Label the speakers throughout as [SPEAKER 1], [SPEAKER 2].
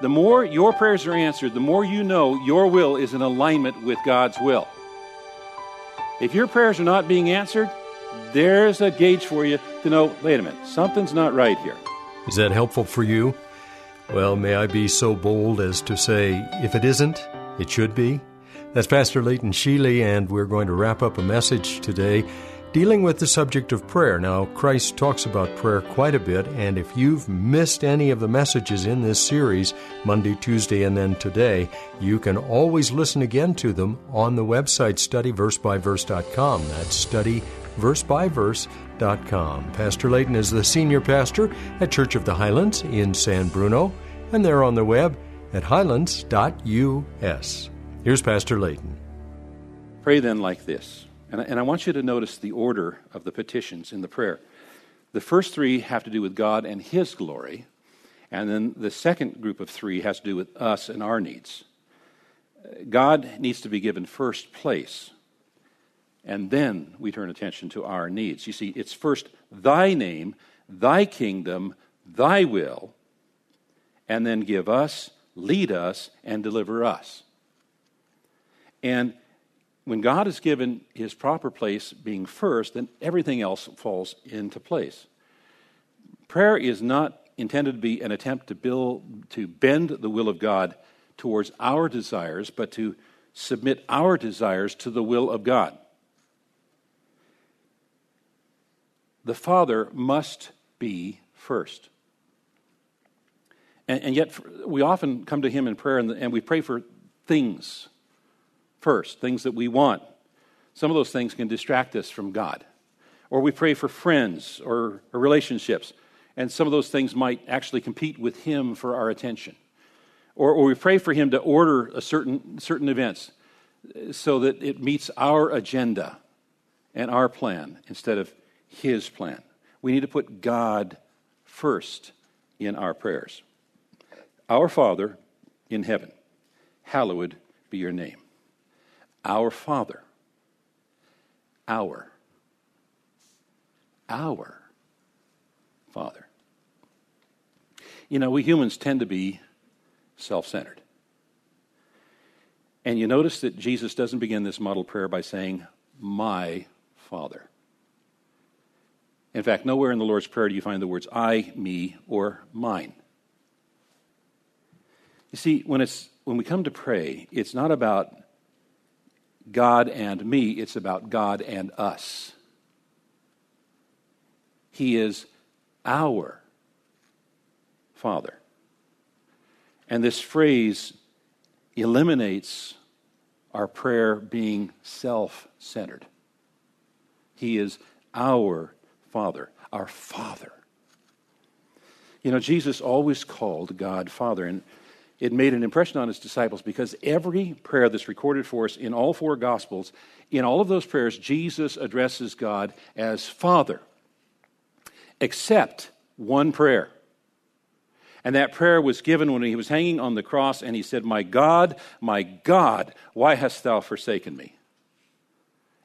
[SPEAKER 1] The more your prayers are answered, the more you know your will is in alignment with God's will. If your prayers are not being answered, there's a gauge for you to know wait a minute, something's not right here.
[SPEAKER 2] Is that helpful for you? Well, may I be so bold as to say, if it isn't, it should be? That's Pastor Leighton Sheely, and we're going to wrap up a message today dealing with the subject of prayer. Now, Christ talks about prayer quite a bit, and if you've missed any of the messages in this series, Monday, Tuesday, and then today, you can always listen again to them on the website studyversebyverse.com. That's studyversebyverse.com. Pastor Layton is the senior pastor at Church of the Highlands in San Bruno, and they're on the web at highlands.us. Here's Pastor Layton.
[SPEAKER 1] Pray then like this. And I, and I want you to notice the order of the petitions in the prayer. The first three have to do with God and His glory. And then the second group of three has to do with us and our needs. God needs to be given first place. And then we turn attention to our needs. You see, it's first thy name, thy kingdom, thy will, and then give us, lead us, and deliver us. And when God is given his proper place being first, then everything else falls into place. Prayer is not intended to be an attempt to build to bend the will of God towards our desires, but to submit our desires to the will of God. The Father must be first. And, and yet, we often come to Him in prayer and, and we pray for things first, things that we want. Some of those things can distract us from God. Or we pray for friends or, relationships, and some of those things might actually compete with Him for our attention. Or, or we pray for Him to order a certain, certain events so that it meets our agenda and our plan instead of His plan. We need to put God first in our prayers. Our Father in heaven, hallowed be your name. Our Father. Our. Our Father. You know, we humans tend to be self centered. And you notice that Jesus doesn't begin this model prayer by saying, My Father. In fact, nowhere in the Lord's Prayer do you find the words I, me, or mine. You see, when, it's, when we come to pray, it's not about God and me, it's about God and us. He is our Father. And this phrase eliminates our prayer being self centered. He is our Father, our Father. You know, Jesus always called God Father. And it made an impression on his disciples because every prayer that's recorded for us in all four Gospels, in all of those prayers, Jesus addresses God as Father, except one prayer. And that prayer was given when he was hanging on the cross, and he said, My God, my God, why hast thou forsaken me?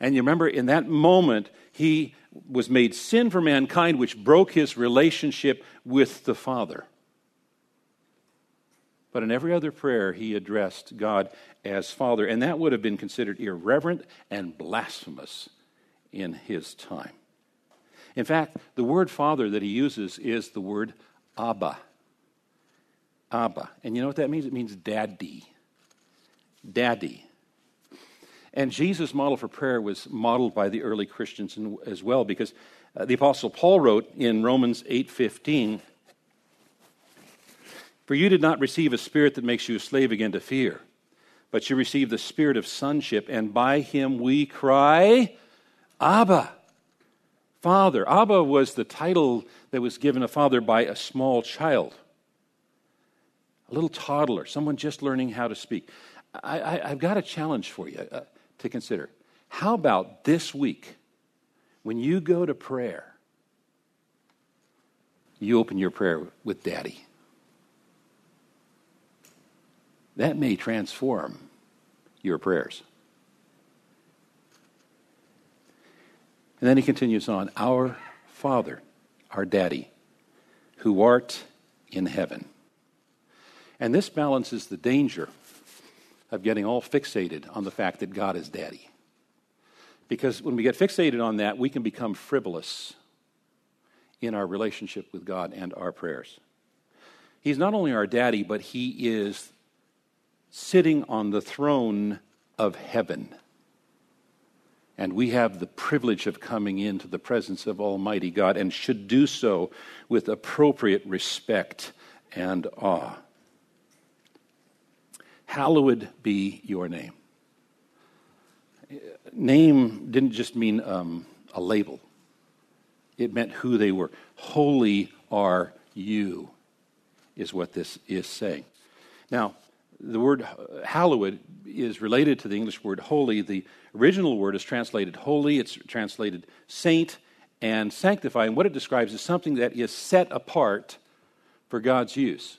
[SPEAKER 1] And you remember, in that moment, he was made sin for mankind, which broke his relationship with the Father. But in every other prayer, he addressed God as Father, and that would have been considered irreverent and blasphemous in his time. In fact, the word Father that he uses is the word Abba. Abba. And you know what that means? It means daddy. Daddy. And Jesus' model for prayer was modeled by the early Christians as well, because uh, the Apostle Paul wrote in Romans 8:15, for you did not receive a spirit that makes you a slave again to fear, but you received the spirit of sonship, and by him we cry, Abba, Father. Abba was the title that was given a father by a small child, a little toddler, someone just learning how to speak. I, have got a challenge for you uh, to consider. How about this week, when you go to prayer, you open your prayer with Daddy? That may transform your prayers. And then he continues on Our Father, our Daddy, who art in heaven. And this balances the danger of getting all fixated on the fact that God is Daddy. Because when we get fixated on that, we can become frivolous in our relationship with God and our prayers. He's not only our daddy, but he is sitting on the throne of heaven. And we have the privilege of coming into the presence of Almighty God and should do so with appropriate respect and awe. Hallowed be your name. Name didn't just mean um, a label, it meant who they were. Holy are you, is what this is saying. Now, the word hallowed is related to the English word holy. The original word is translated holy, it's translated saint and sanctify. And what it describes is something that is set apart for God's use.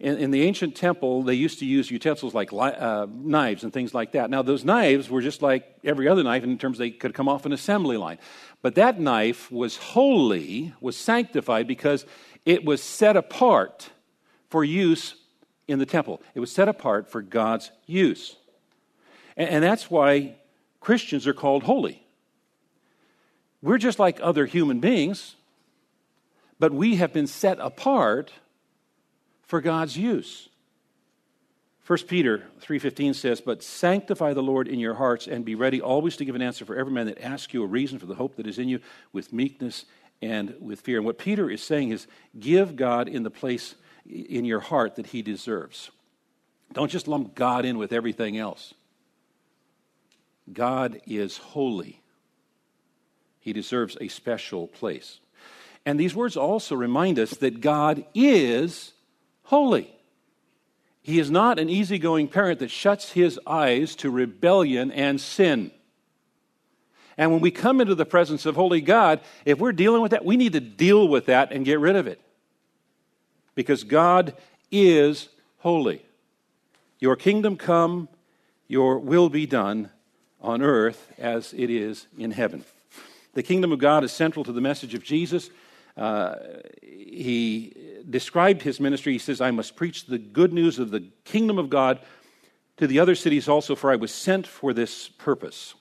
[SPEAKER 1] In, in the ancient temple, they used to use utensils like uh, knives and things like that. Now, those knives were just like every other knife in terms they could come off an assembly line. But that knife was holy, was sanctified because it was set apart for use in the temple. It was set apart for God's use. And, and that's why Christians are called holy. We're just like other human beings, but we have been set apart for God's use. 1 Peter 3:15 says, "But sanctify the Lord in your hearts and be ready always to give an answer for every man that asks you a reason for the hope that is in you with meekness and with fear." And what Peter is saying is give God in the place in your heart that he deserves. Don't just lump God in with everything else. God is holy. He deserves a special place. And these words also remind us that God is holy. He is not an easygoing parent that shuts his eyes to rebellion and sin. And when we come into the presence of holy God, if we're dealing with that, we need to deal with that and get rid of it because God is holy. Your kingdom come, your will be done on earth as it is in heaven. The kingdom of God is central to the message of Jesus. Uh, he described his ministry. He says, I must preach the good news of the kingdom of God to the other cities also, for I was sent for this purpose.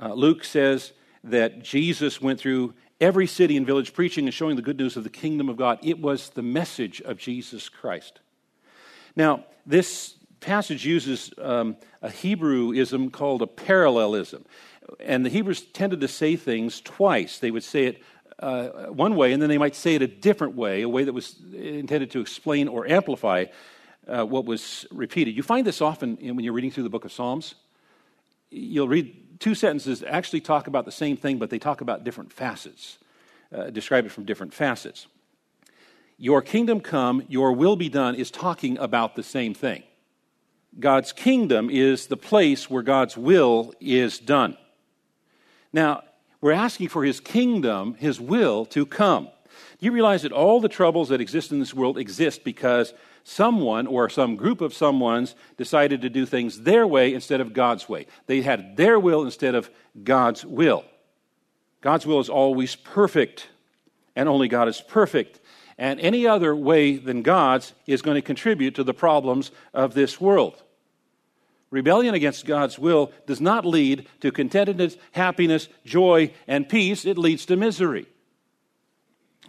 [SPEAKER 1] Uh, Luke says that Jesus went through every city and village preaching and showing the good news of the kingdom of God. It was the message of Jesus Christ. Now, this passage uses um, a Hebrewism called a parallelism. And the Hebrews tended to say things twice. They would say it uh, one way, and then they might say it a different way, a way that was intended to explain or amplify uh, what was repeated. You find this often when you're reading through the book of Psalms. You'll read two sentences actually talk about the same thing, but they talk about different facets, uh, describe it from different facets. Your kingdom come, your will be done is talking about the same thing. God's kingdom is the place where God's will is done. Now, we're asking for his kingdom, his will to come. Do you realize that all the troubles that exist in this world exist because someone or some group of someone's decided to do things their way instead of God's way. They had their will instead of God's will. God's will is always perfect, and only God is perfect. And any other way than God's is going to contribute to the problems of this world. Rebellion against God's will does not lead to contentedness, happiness, joy, and peace. It leads to misery.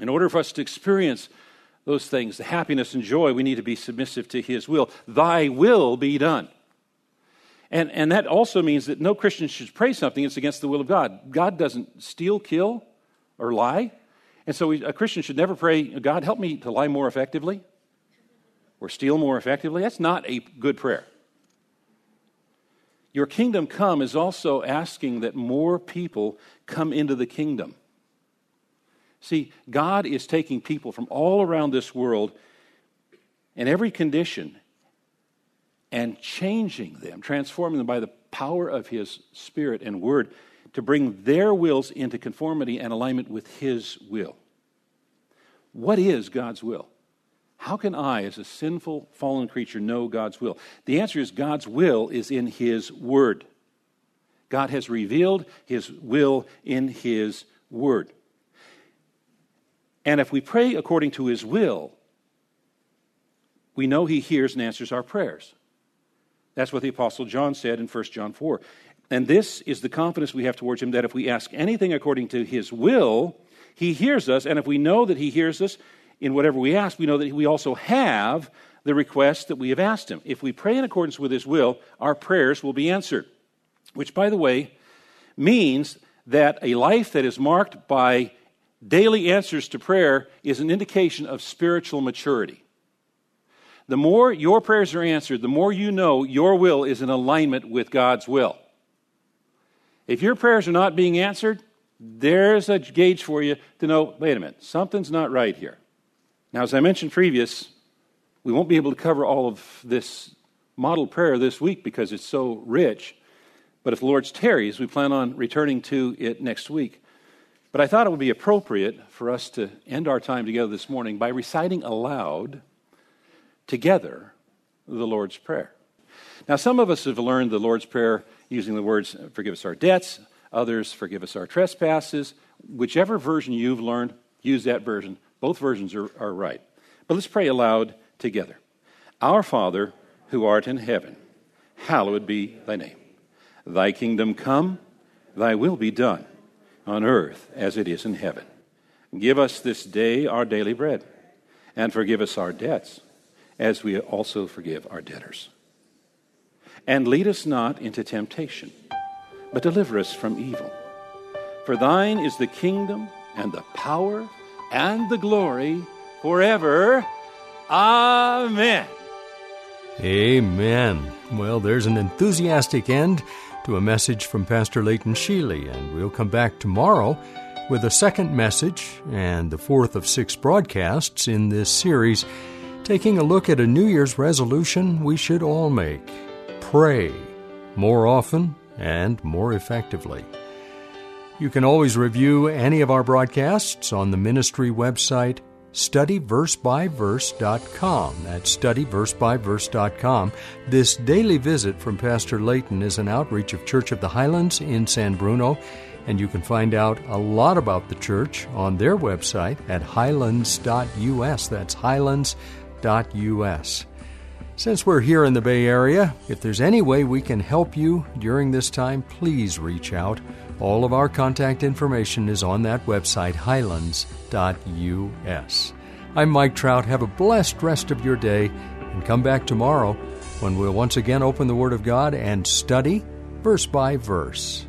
[SPEAKER 1] In order for us to experience those things, the happiness and joy, we need to be submissive to His will. Thy will be done. And, and that also means that no Christian should pray something that's against the will of God. God doesn't steal, kill, or lie. And so we, a Christian should never pray, God, help me to lie more effectively or steal more effectively. That's not a good prayer. Your kingdom come is also asking that more people come into the kingdom. See, God is taking people from all around this world in every condition and changing them, transforming them by the power of His Spirit and Word to bring their wills into conformity and alignment with His will. What is God's will? How can I, as a sinful, fallen creature, know God's will? The answer is God's will is in His Word. God has revealed His will in His Word. And if we pray according to His will, we know He hears and answers our prayers. That's what the Apostle John said in 1 John 4. And this is the confidence we have towards Him that if we ask anything according to His will, He hears us. And if we know that He hears us in whatever we ask, we know that we also have the request that we have asked Him. If we pray in accordance with His will, our prayers will be answered. Which, by the way, means that a life that is marked by daily answers to prayer is an indication of spiritual maturity. The more your prayers are answered, the more you know your will is in alignment with God's will. If your prayers are not being answered, there's a gauge for you to know wait a minute, something's not right here. Now, as I mentioned previous, we won't be able to cover all of this model prayer this week because it's so rich. But if the Lord's tarries, we plan on returning to it next week. But I thought it would be appropriate for us to end our time together this morning by reciting aloud together the Lord's Prayer. Now, some of us have learned the Lord's Prayer using the words, Forgive us our debts, others, Forgive us our trespasses. Whichever version you've learned, use that version. Both versions are, are right. But let's pray aloud together. Our Father, who art in heaven, hallowed be thy name. Thy kingdom come, thy will be done on earth as it is in heaven. Give us this day our daily bread, and forgive us our debts, as we also forgive our debtors. And lead us not into temptation, but deliver us from evil. For thine is the kingdom, and the power, and the glory forever. Amen.
[SPEAKER 2] Amen. Well, there's an enthusiastic end to a message from Pastor Leighton Sheely, and we'll come back tomorrow with a second message and the fourth of six broadcasts in this series, taking a look at a New Year's resolution we should all make pray more often and more effectively. You can always review any of our broadcasts on the ministry website studyversebyverse.com. That's studyversebyverse.com. This daily visit from Pastor Layton is an outreach of Church of the Highlands in San Bruno, and you can find out a lot about the church on their website at highlands.us. That's highlands.us. Since we're here in the Bay Area, if there's any way we can help you during this time, please reach out. All of our contact information is on that website, highlands.us. I'm Mike Trout. Have a blessed rest of your day and come back tomorrow when we'll once again open the Word of God and study verse by verse.